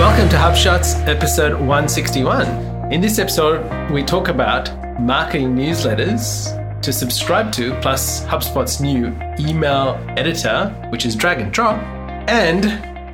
Welcome to HubShots episode 161. In this episode, we talk about marketing newsletters to subscribe to, plus HubSpot's new email editor, which is drag and drop, and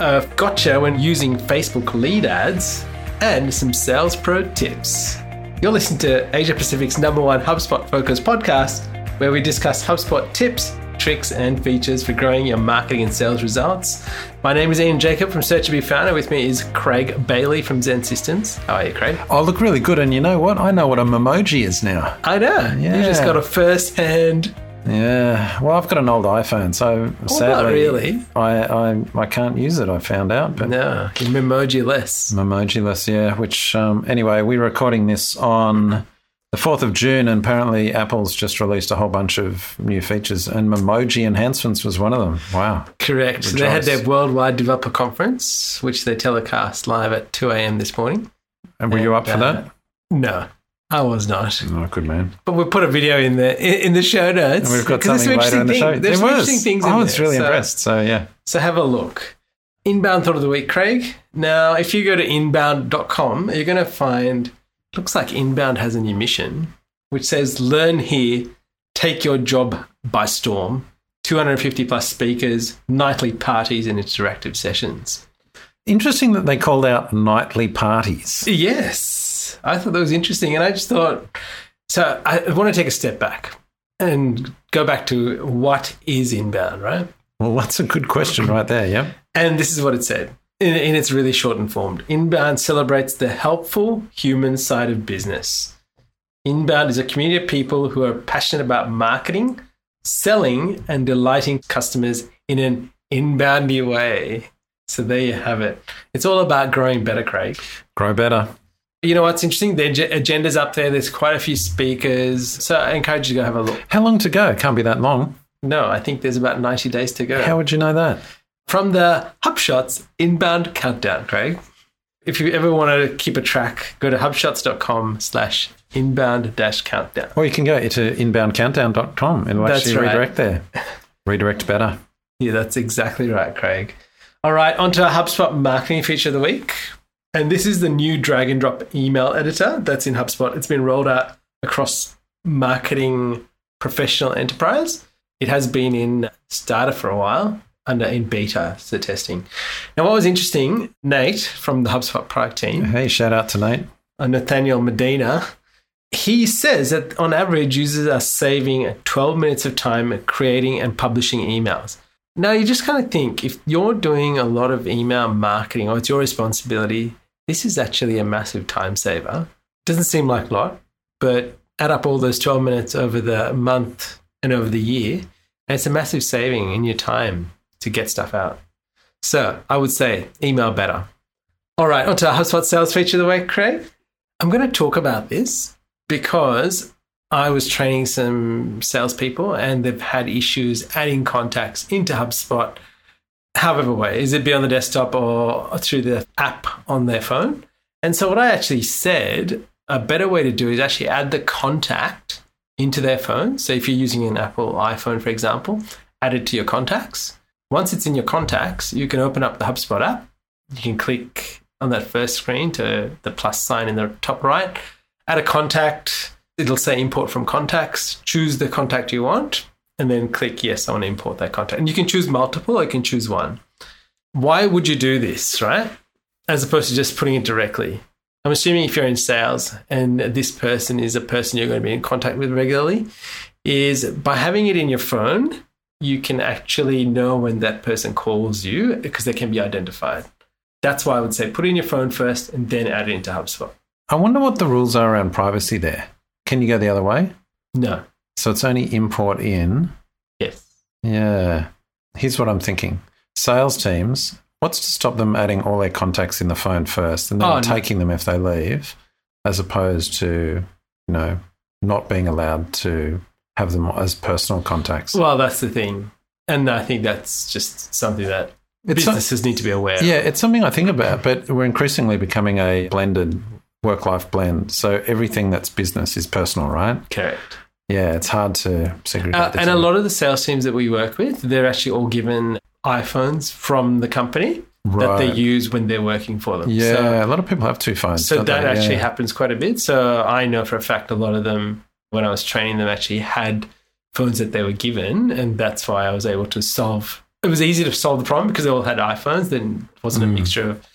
a gotcha when using Facebook lead ads, and some sales pro tips. You're listening to Asia Pacific's number one HubSpot focused podcast, where we discuss HubSpot tips, tricks, and features for growing your marketing and sales results. My name is Ian Jacob from Search and Be Founder. With me is Craig Bailey from XEN Systems. How are you, Craig? I look really good. And you know what? I know what a memoji is now. I know. Yeah. You just got a first hand. Yeah. Well, I've got an old iPhone, so sadly, really. I, I I can't use it. I found out, but No, you memoji less. memojiless. Yeah. Which um, anyway, we're recording this on the fourth of June, and apparently Apple's just released a whole bunch of new features, and memoji enhancements was one of them. Wow. Correct. So They had their worldwide developer conference, which they telecast live at 2 a.m. this morning. And were you up for uh, that? No, I was not. Oh, good man. But we'll put a video in the in, the show notes. And we've got something some later in the interesting show. thing- There's it some was. interesting things in I was there. really So- impressed. So yeah. So have a look. Inbound thought of the week, Craig. Now, if you go to inbound.com, you're going to find, looks like Inbound has a new mission, which says learn here, take your job by storm. 250 plus speakers, nightly parties, and interactive sessions. Interesting that they called out nightly parties. Yes, I thought that was interesting. And I just thought, so I want to take a step back and go back to what is inbound, right? Well, that's a good question right there. Yeah. And this is what it said in, in its really short and formed, Inbound celebrates the helpful human side of business. Inbound is a community of people who are passionate about marketing, selling, and delighting customers in an inboundy way. So there you have it. It's all about growing better, Craig. Grow better. You know what's interesting? The agenda's up there. There's quite a few speakers. So I encourage you to go have a look. How long to go? Can't be that long. No, I think there's about 90 days to go. How would you know that? From the HubShots inbound countdown, Craig. If you ever want to keep a track, go to hubshots.com slash inbound dash countdown. Or you can go to inboundcountdown.com. It'll That's actually right. redirect there. Redirect better. Yeah, that's exactly right, Craig. All right, on to our HubSpot marketing feature of the week. And this is the new drag and drop email editor that's in HubSpot. It's been rolled out across marketing professional enterprise. It has been in starter for a while, under in beta, so testing. Now, what was interesting, Nate from the HubSpot product team, Hey, shout out to Nate. uh, Nathaniel Medina, he says that on average, users are saving 12 minutes of time creating and publishing emails. Now, you just kind of think if you're doing a lot of email marketing or it's your responsibility, this is actually a massive time saver. Doesn't seem like a lot, but add up all those 12 minutes over the month and over the year, and it's a massive saving in your time to get stuff out. So I would say email better. All right, on to our HubSpot sales feature of the week, Craig. I'm going to talk about this because I was training some salespeople and they've had issues adding contacts into HubSpot, however way. Is it be on the desktop or through the app on their phone? And so what I actually said, a better way to do is actually add the contact into their phone. So if you're using an Apple iPhone, for example, add it to your contacts. Once it's in your contacts, you can open up the HubSpot app. You can click on that first screen to the plus sign in the top right, add a contact. It'll say import from contacts. Choose the contact you want, and then click yes, I want to import that contact. And you can choose multiple or you can choose one. Why would you do this, right? As opposed to just putting it directly. I'm assuming if you're in sales and this person is a person you're going to be in contact with regularly, is by having it in your phone, you can actually know when that person calls you because they can be identified. That's why I would say put in your phone first and then add it into HubSpot. I wonder what the rules are around privacy there. Can you go the other way? No. So it's only import in. Yes. Yeah. Here's what I'm thinking sales teams, what's to stop them adding all their contacts in the phone first and then Oh, no. taking them if they leave, as opposed to, you know, not being allowed to have them as personal contacts? Well, that's the thing. And I think that's just something that It's businesses need to be aware Yeah, it's something I think about, but we're increasingly becoming a blended work life blend. So everything that's business is personal, right? Correct. Yeah, it's hard to segregate. Uh, and a lot of the sales teams that we work with, they're actually all given iPhones from the company that they use when they're working for them. Yeah, So, a lot of people have two phones. so that they? actually Yeah. happens quite a bit. So I know for a fact a lot of them, when I was training them, actually had phones that they were given, and that's why I was able to solve. It was easy to solve the problem because they all had iPhones. Then it wasn't a Mm. mixture of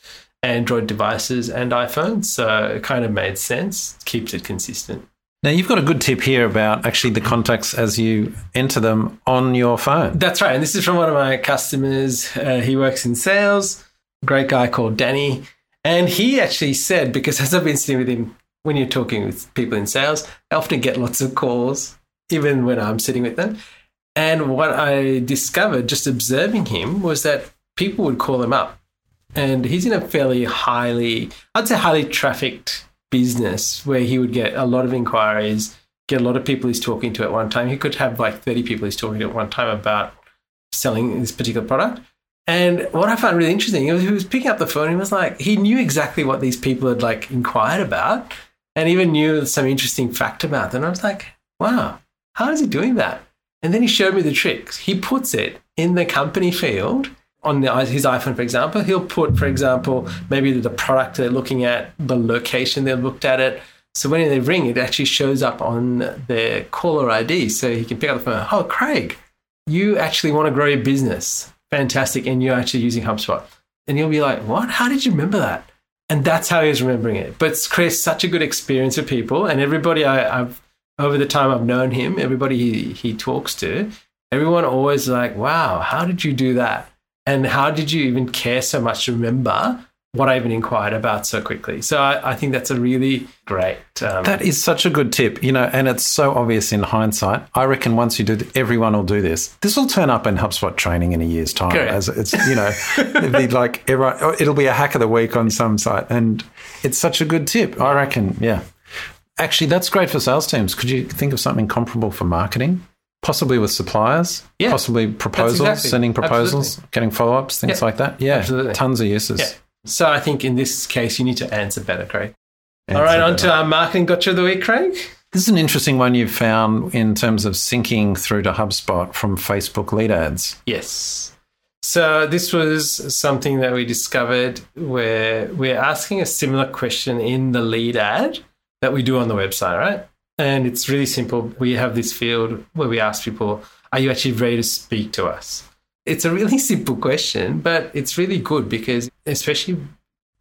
Android devices and iPhones, so it kind of made sense. Keeps it consistent. Now you've got a good tip here about actually the contacts as you enter them on your phone. That's right. And this is from one of my customers. Uh, he works in sales. Great guy called Danny. And he actually said, because as I've been sitting with him, when you're talking with people in sales, I often get lots of calls, even when I'm sitting with them. And what I discovered just observing him was that people would call him up. And he's in a fairly highly, I'd say highly trafficked business where he would get a lot of inquiries, get a lot of people he's talking to at one time. He could have like 30 people he's talking to at one time about selling this particular product. And what I found really interesting, was, he was picking up the phone. He was like, he knew exactly what these people had like inquired about, and even knew some interesting fact about them. And I was like, wow, how is he doing that? And then he showed me the tricks. He puts it in the company field on the, his iPhone, for example. He'll put, for example, maybe the product they're looking at, the location they looked at it. So when they ring, it actually shows up on their caller ID. So he can pick up the phone. Oh, Craig, you actually want to grow your business. Fantastic. And you're actually using HubSpot. And you'll be like, what? How did you remember that? And that's how he was remembering it. But it's created such a good experience for people. And everybody I, I've, over the time I've known him, everybody he, he talks to, everyone always like, wow, how did you do that? And how did you even care so much to remember what I even inquired about so quickly? So I, I think that's a really great. Um, That is such a good tip, you know, and it's so obvious in hindsight. I reckon once you do, th- everyone will do this. This will turn up in HubSpot training in a year's time. Correct. As it's, you know, it'll be like everyone, it'll be a hack of the week on some site, and it's such a good tip. I reckon, yeah. Actually, that's great for sales teams. Could you think of something comparable for marketing? Possibly with suppliers, Yeah, possibly proposals, exactly- sending proposals, getting follow ups, things Yeah, like that. Yeah, absolutely. tons of uses. Yeah. So I think in this case, you need to answer better, Craig. All Answer right, on to our marketing gotcha of the week, Craig. This is an interesting one you've found in terms of syncing through to HubSpot from Facebook lead ads. Yes. So this was something that we discovered where we're asking a similar question in the lead ad that we do on the website, right? And it's really simple. We have this field where we ask people, are you actually ready to speak to us? It's a really simple question, but it's really good because especially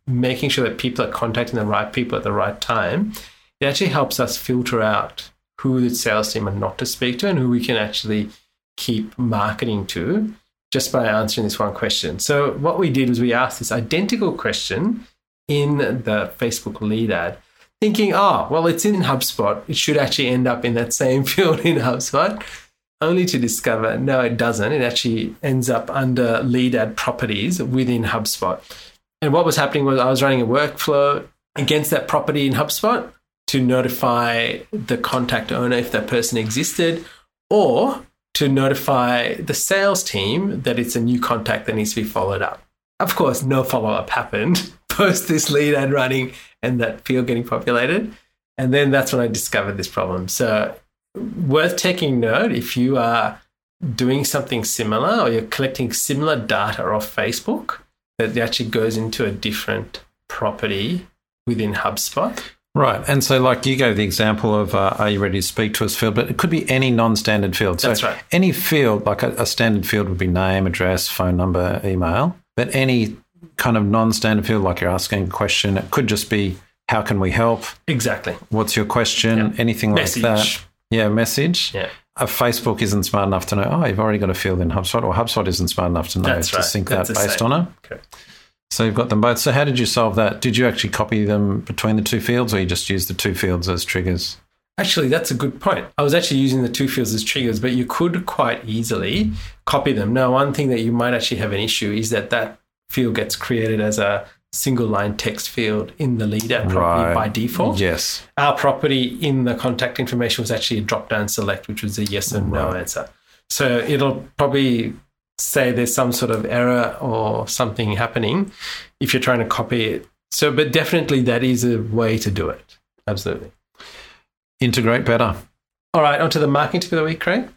making sure that people are contacting the right people at the right time, it actually helps us filter out who the sales team are not to speak to and who we can actually keep marketing to just by answering this one question. So what we did was we asked this identical question in the Facebook lead ad, thinking, oh, well, it's in HubSpot. It should actually end up in that same field in HubSpot. Only to discover, no, it doesn't. It actually ends up under lead ad properties within HubSpot. And what was happening was I was running a workflow against that property in HubSpot to notify the contact owner if that person existed or to notify the sales team that it's a new contact that needs to be followed up. Of course, no follow up happened post this lead ad running and that field getting populated. And then that's when I discovered this problem. So, worth taking note if you are doing something similar or you're collecting similar data off Facebook that actually goes into a different property within HubSpot. Right. And so, like you gave the example of uh, are you ready to speak to us field, but it could be any non standard field. So, That's right. any field, like a, a standard field would be name, address, phone number, email. But any kind of non standard field, like you're asking a question, it could just be how can we help? Exactly. What's your question? Yeah. Anything like that. Yeah, message. Yeah. A Facebook isn't smart enough to know, oh, you've already got a field in HubSpot, or HubSpot isn't smart enough to know That's to right. sync That's that based same. on it. Correct. So you've got them both. So how did you solve that? Did you actually copy them between the two fields, or you just use the two fields as triggers? Actually, that's a good point. I was actually using the two fields as triggers, but you could quite easily copy them. Now, one thing that you might actually have an issue is that that field gets created as a single line text field in the lead ad property Right. by default. Yes. Our property in the contact information was actually a drop down select, which was a yes or no answer. So it'll probably say there's some sort of error or something happening if you're trying to copy it. So, but definitely that is a way to do it. Absolutely. Integrate better. All right, onto the marketing tip of the week, Craig.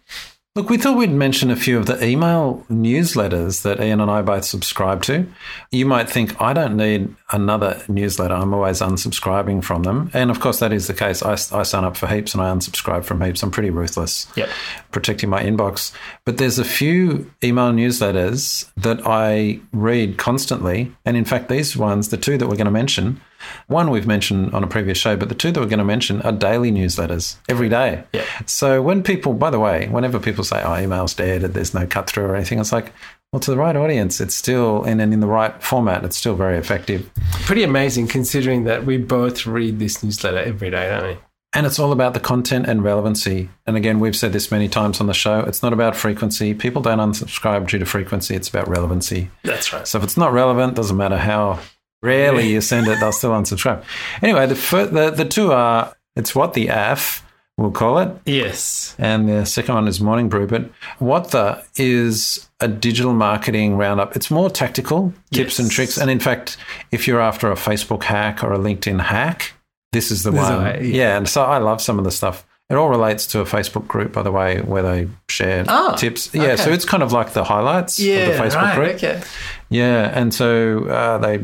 Look, we thought we'd mention a few of the email newsletters that Ian and I both subscribe to. You might think, I don't need another newsletter. I'm always unsubscribing from them. And of course, that is the case. I, I sign up for heaps and I unsubscribe from heaps. I'm pretty ruthless, Yep. protecting my inbox. But there's a few email newsletters that I read constantly. And in fact, these ones, the two that we're going to mention, one we've mentioned on a previous show, but the two that we're going to mention are daily newsletters every day. Yeah. So when people, by the way, whenever people say, "Oh, email's dead," there's no cut through or anything, it's like, well, to the right audience, it's still and, and in the right format, it's still very effective. Pretty amazing considering that we both read this newsletter every day, don't we? And it's all about the content and relevancy. And again, we've said this many times on the show. It's not about frequency. People don't unsubscribe due to frequency. It's about relevancy. That's right. So if it's not relevant, doesn't matter how rarely you send it, they'll still unsubscribe. Anyway, the the, the two are it's what the AF we'll call it, Yes. and the second one is Morning Brew. But what the is a digital marketing roundup. It's more tactical tips and tricks. And in fact, if you're after a Facebook hack or a LinkedIn hack, this is the This one. way, yeah. yeah. and so I love some of the stuff. It all relates to a Facebook group, by the way, where they share Ah, tips. Yeah, okay. so it's kind of like the highlights Yeah. of the Facebook right, group. Okay. Yeah, and so uh, they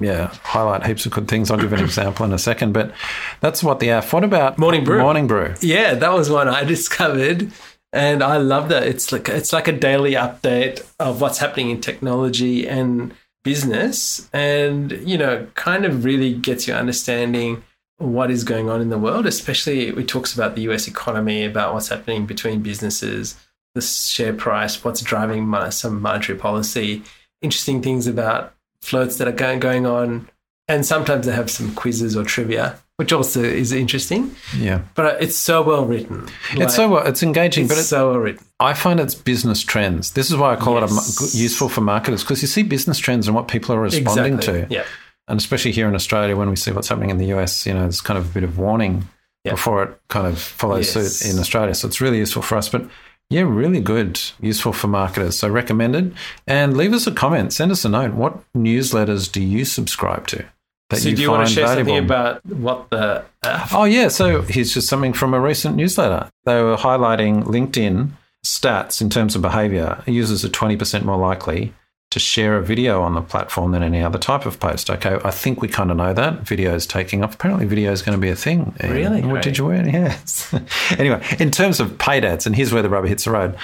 yeah highlight heaps of good things. I'll give an example in a second, but that's what the app. What about Morning Brew. Morning Brew. Yeah, that was one I discovered, and I love that. It's like it's like a daily update of what's happening in technology and business, and you know, kind of really gets you understanding what is going on in the world. Especially, it talks about the U.S. economy, about what's happening between businesses, the share price, what's driving some monetary policy, interesting things about floats that are going going on, and sometimes they have some quizzes or trivia, which also is interesting Yeah, but it's so well written. it's so well, it's engaging, it's but it's, so well written. I find it's business trends. This is why I call it a, useful for marketers because you see business trends and what people are responding Exactly. to, Yeah, and especially here in Australia when we see what's happening in the US, you know, there's kind of a bit of warning before it kind of follows Yes. suit in Australia. So it's really useful for us, but. Yeah, really good, useful for marketers. So recommended. And leave us a comment. Send us a note. What newsletters do you subscribe to that so you do you find want to share valuable? something about what the uh, Oh, yeah. So here's just something from a recent newsletter. They were highlighting LinkedIn stats in terms of behavior. Users are 20% more likely to share a video on the platform than any other type of post. Okay, I think we kind of know that. Video is taking off. Apparently, video is going to be a thing. Really? What did you wear? Yes. anyway, in terms of paid ads, and here's where the rubber hits the road.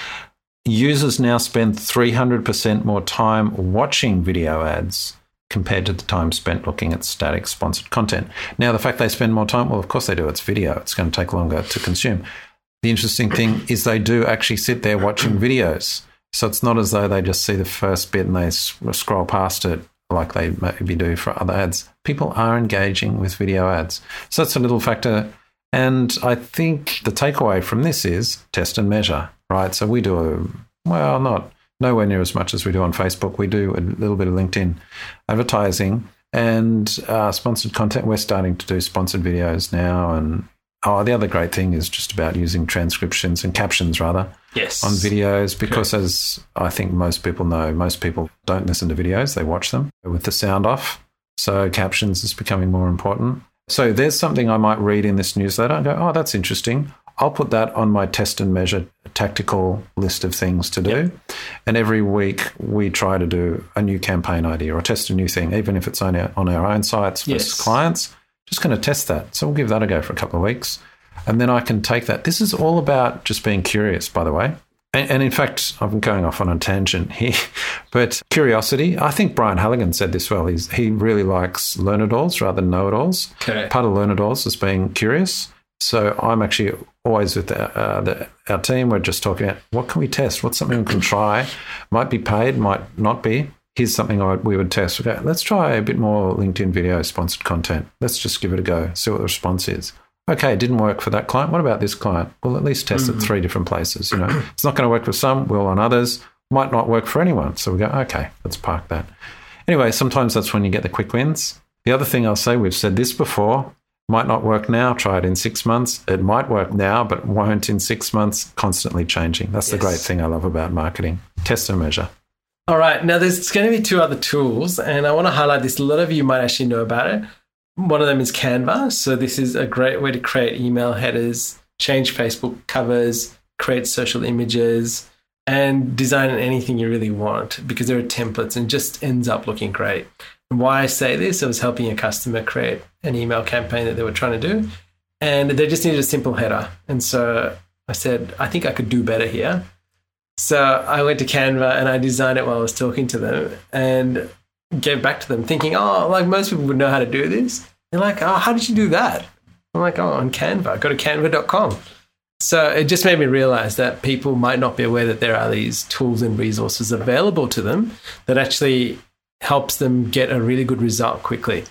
Users now spend 300% more time watching video ads compared to the time spent looking at static sponsored content. Now, the fact they spend more time, well, of course they do. It's video, it's going to take longer to consume. The interesting thing is they do actually sit there watching videos. So it's not as though they just see the first bit and they scroll past it like they maybe do for other ads. People are engaging with video ads. So that's a little factor. And I think the takeaway from this is test and measure, right? So we do a, well, not nowhere near as much as we do on Facebook. We do a little bit of LinkedIn advertising and uh, sponsored content. We're starting to do sponsored videos now. And oh, the other great thing is just about using transcriptions and captions rather yes on videos because, as I think most people know, most people don't listen to videos, they watch them with the sound off. So captions is becoming more important. So there's something I might read in this newsletter and go, oh, that's interesting. I'll put that on my test and measure tactical list of things to do. And every week we try to do a new campaign idea or test a new thing, even if it's only on our own sites versus Yes. clients. Just going to test that. So we'll give that a go for a couple of weeks. And then I can take that. This is all about just being curious, by the way. And, and in fact, I'm going off on a tangent here, but curiosity. I think Brian Halligan said this well. He's, he really likes learn-it-alls rather than know-it-alls. Correct. Part of learn-it-alls is being curious. So I'm actually always with the, uh, the, our team. We're just talking about what can we test? What's something we can try? Might be paid, might not be. Here's something I we would test. Okay, let's try a bit more LinkedIn video sponsored content. Let's just give it a go, see what the response is. Okay, it didn't work for that client. What about this client? We'll at least test it mm-hmm. three different places. You know, it's not going to work for some, will on others. Might not work for anyone. So we go, okay, let's park that. Anyway, sometimes that's when you get the quick wins. The other thing I'll say, we've said this before, might not work now, try it in six months. It might work now, but won't in six months, constantly changing. That's the great thing I love about marketing. Test and measure. All right. Now, there's going to be two other tools, and I want to highlight this. A lot of you might actually know about it. One of them is Canva. So, this is a great way to create email headers, change Facebook covers, create social images, and design anything you really want because there are templates and just ends up looking great. And why I say this, I was helping a customer create an email campaign that they were trying to do, and they just needed a simple header. And so I said, I think I could do better here. So I went to Canva and I designed it while I was talking to them and gave back to them, thinking, oh, like most people would know how to do this. They're like, oh, how did you do that? I'm like, oh, on Canva. Go to canva.com. So it just made me realize that people might not be aware that there are these tools and resources available to them that actually helps them get a really good result quickly.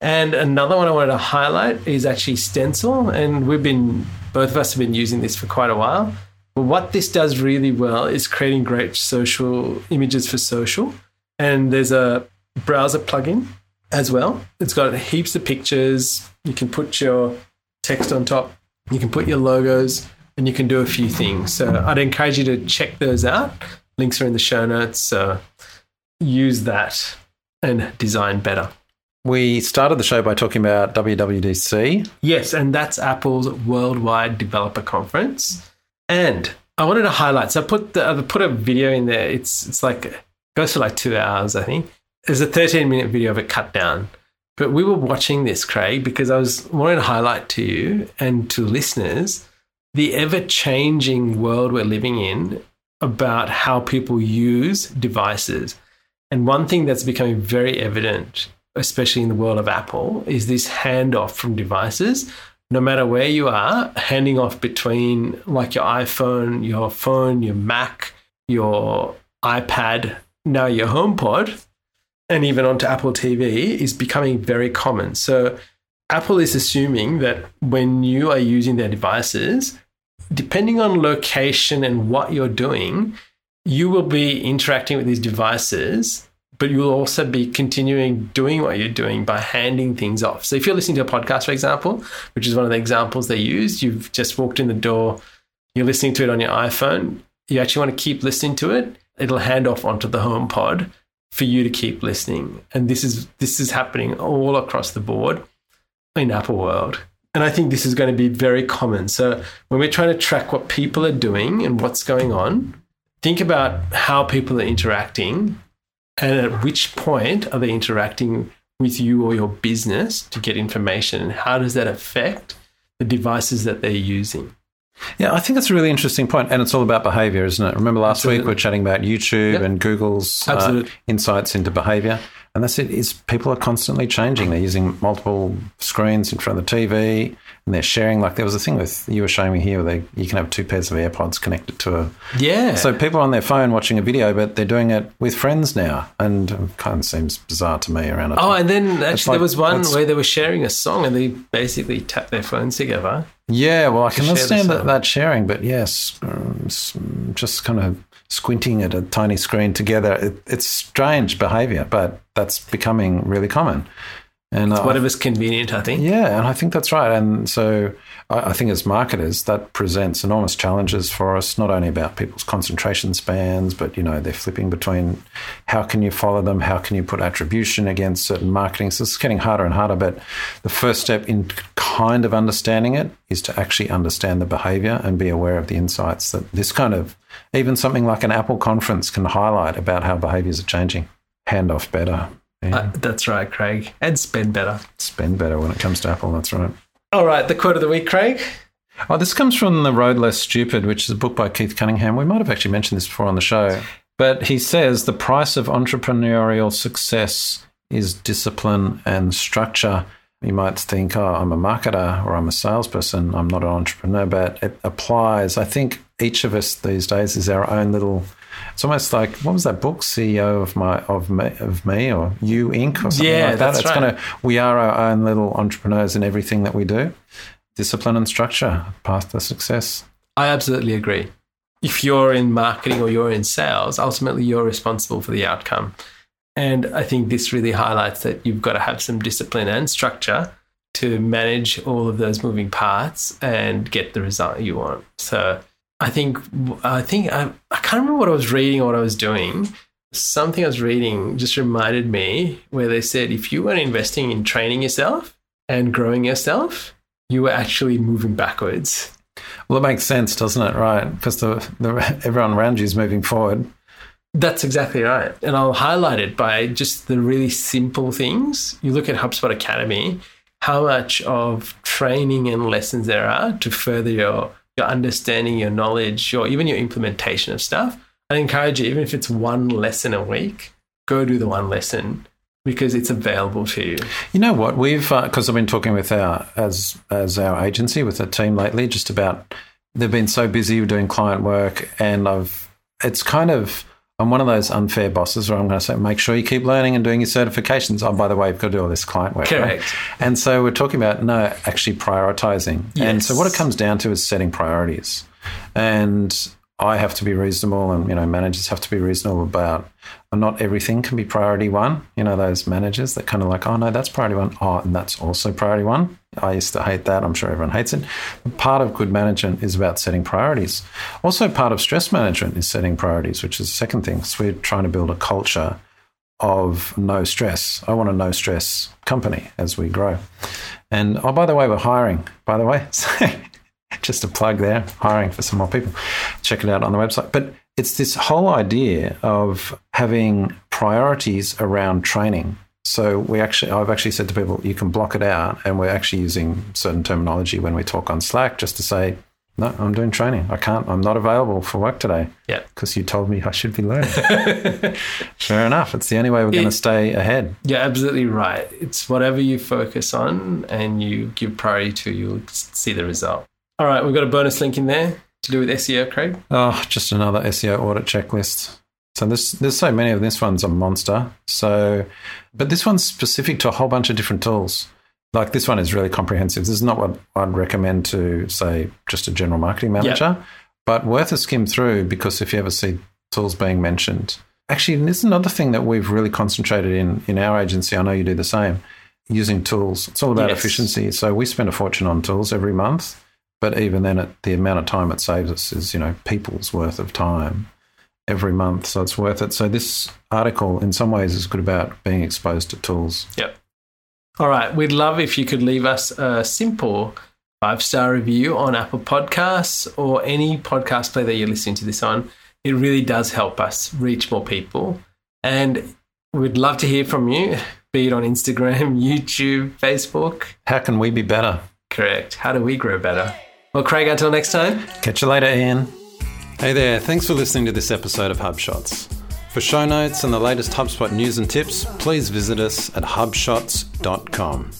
And another one I wanted to highlight is actually Stencil. And we've been, both of us have been using this for quite a while. But what this does really well is creating great social images for social. And there's a browser plugin as well. It's got heaps of pictures. You can put your text on top, you can put your logos, and you can do a few things. So I'd encourage you to check those out. Links are in the show notes. So use that and design better. We started the show by talking about WWDC. Yes, and that's Apple's Worldwide Developer Conference. And I wanted to highlight. So I put the, I put a video in there. It's it's like goes for like two hours, I think. There's a 13 minute video of it cut down. But we were watching this, Craig, because I was wanting to highlight to you and to listeners the ever changing world we're living in about how people use devices. And one thing that's becoming very evident, especially in the world of Apple, is this handoff from devices. No matter where you are, handing off between like your iPhone, your phone, your Mac, your iPad, now your HomePod, and even onto Apple TV is becoming very common. So Apple is assuming that when you are using their devices, depending on location and what you're doing, you will be interacting with these devices, but you will also be continuing doing what you're doing by handing things off. So if you're listening to a podcast, for example, which is one of the examples they used, you've just walked in the door, you're listening to it on your iPhone, you actually want to keep listening to it, it'll hand off onto the HomePod for you to keep listening. And this is this is happening all across the board in Apple world. And I think this is going to be very common. So when we're trying to track what people are doing and what's going on, think about how people are interacting and at which point are they interacting with you or your business to get information and how does that affect the devices that they're using. Yeah, I think that's a really interesting point, and it's all about behavior, isn't it? Remember last Absolutely. week we are chatting about YouTube yep. and Google's uh, insights into behavior, and that's it. Is people are constantly changing. They're using multiple screens in front of the TV, and they're sharing. Like there was a thing with you were showing me here, where they, you can have two pairs of AirPods connected to a yeah. So people are on their phone watching a video, but they're doing it with friends now, and it kind of seems bizarre to me around. Oh, and then actually there was one where they were sharing a song, and they basically tapped their phones together. Yeah, well, I can understand that, that sharing, but yes, um, just kind of squinting at a tiny screen together. It, it's strange behavior, but that's becoming really common. And it's whatever's convenient, I think. Yeah, and I think that's right. And so I, I, think as marketers, that presents enormous challenges for us, not only about people's concentration spans, but, you know, they're flipping between how can you follow them, how can you put attribution against certain marketing. So it's getting harder and harder. But the first step in kind of understanding it is to actually understand the behavior and be aware of the insights that this kind of, even something like an Apple conference can highlight about how behaviors are changing. Hand off better, yeah. Uh, that's right, Craig. And spend better. Spend better when it comes to Apple. That's right. All right, the quote of the week, Craig. Oh, this comes from The Road Less Stupid, which is a book by Keith Cunningham. We might have actually mentioned this before on the show. But he says the price of entrepreneurial success is discipline and structure. You might think, oh, I'm a marketer or I'm a salesperson. I'm not an entrepreneur, but it applies. I think each of us these days is our own little it's almost like what was that book, CEO of my of me of me or You Inc. or something yeah, like that. it's right. kind of we are our own little entrepreneurs in everything that we do. Discipline and structure, path to success. I absolutely agree. If you're in marketing or you're in sales, ultimately you're responsible for the outcome. And I think this really highlights that you've got to have some discipline and structure to manage all of those moving parts and get the result you want. So I think I think I, I can't remember what I was reading or what I was doing. Something I was reading just reminded me where they said if you weren't investing in training yourself and growing yourself, you were actually moving backwards. Well, it makes sense, doesn't it? Right, because the, the everyone around you is moving forward. That's exactly right. And I'll highlight it by just the really simple things. You look at HubSpot Academy, how much of training and lessons there are to further your, your understanding, your knowledge, or even your implementation of stuff. I encourage you, even if it's one lesson a week, go do the one lesson because it's available to you. You know what? We've because uh, I've been talking with our as as our agency with the team lately, just about they've been so busy doing client work, and I've it's kind of I'm one of those unfair bosses where I'm going to say, make sure you keep learning and doing your certifications. Oh, by the way, you've got to do all this client work. Correct. Right? And so we're talking about no, actually prioritizing. Yes. And so what it comes down to is setting priorities. And I have to be reasonable, and you know, managers have to be reasonable about. Uh, not everything can be priority one. You know, those managers that kind of like, oh no, that's priority one. Oh, and that's also priority one. I used to hate that. I'm sure everyone hates it. But part of good management is about setting priorities. Also, part of stress management is setting priorities, which is the second thing. So we're trying to build a culture of no stress. I want a no stress company as we grow. And oh, by the way, we're hiring. By the way, just a plug there, hiring for some more people. Check it out on the website. But it's this whole idea of having priorities around training. So we actually, I've actually said to people, you can block it out, and we're actually using certain terminology when we talk on Slack, just to say, no, I'm doing training. I can't. I'm not available for work today. Yeah, because you told me I should be learning. Fair enough. It's the only way we're going to stay ahead. You're absolutely right. It's whatever you focus on and you give priority to, you'll see the result. All right, we've got a bonus link in there to do with SEO, Craig. Oh, just another SEO audit checklist. So there's there's so many of this one's a monster. So, but this one's specific to a whole bunch of different tools. Like this one is really comprehensive. This is not what I'd recommend to say just a general marketing manager, yep. but worth a skim through because if you ever see tools being mentioned, actually, this is another thing that we've really concentrated in in our agency. I know you do the same. Using tools, it's all about yes. efficiency. So we spend a fortune on tools every month but even then, it, the amount of time it saves us is, you know, people's worth of time every month. So it's worth it. So this article, in some ways, is good about being exposed to tools. Yep. All right. We'd love if you could leave us a simple five star review on Apple Podcasts or any podcast player that you're listening to this on. It really does help us reach more people. And we'd love to hear from you, be it on Instagram, YouTube, Facebook. How can we be better? Correct. How do we grow better? Well, Craig, until next time. Catch you later, Ian. Hey there, thanks for listening to this episode of HubShots. For show notes and the latest HubSpot news and tips, please visit us at hubshots.com.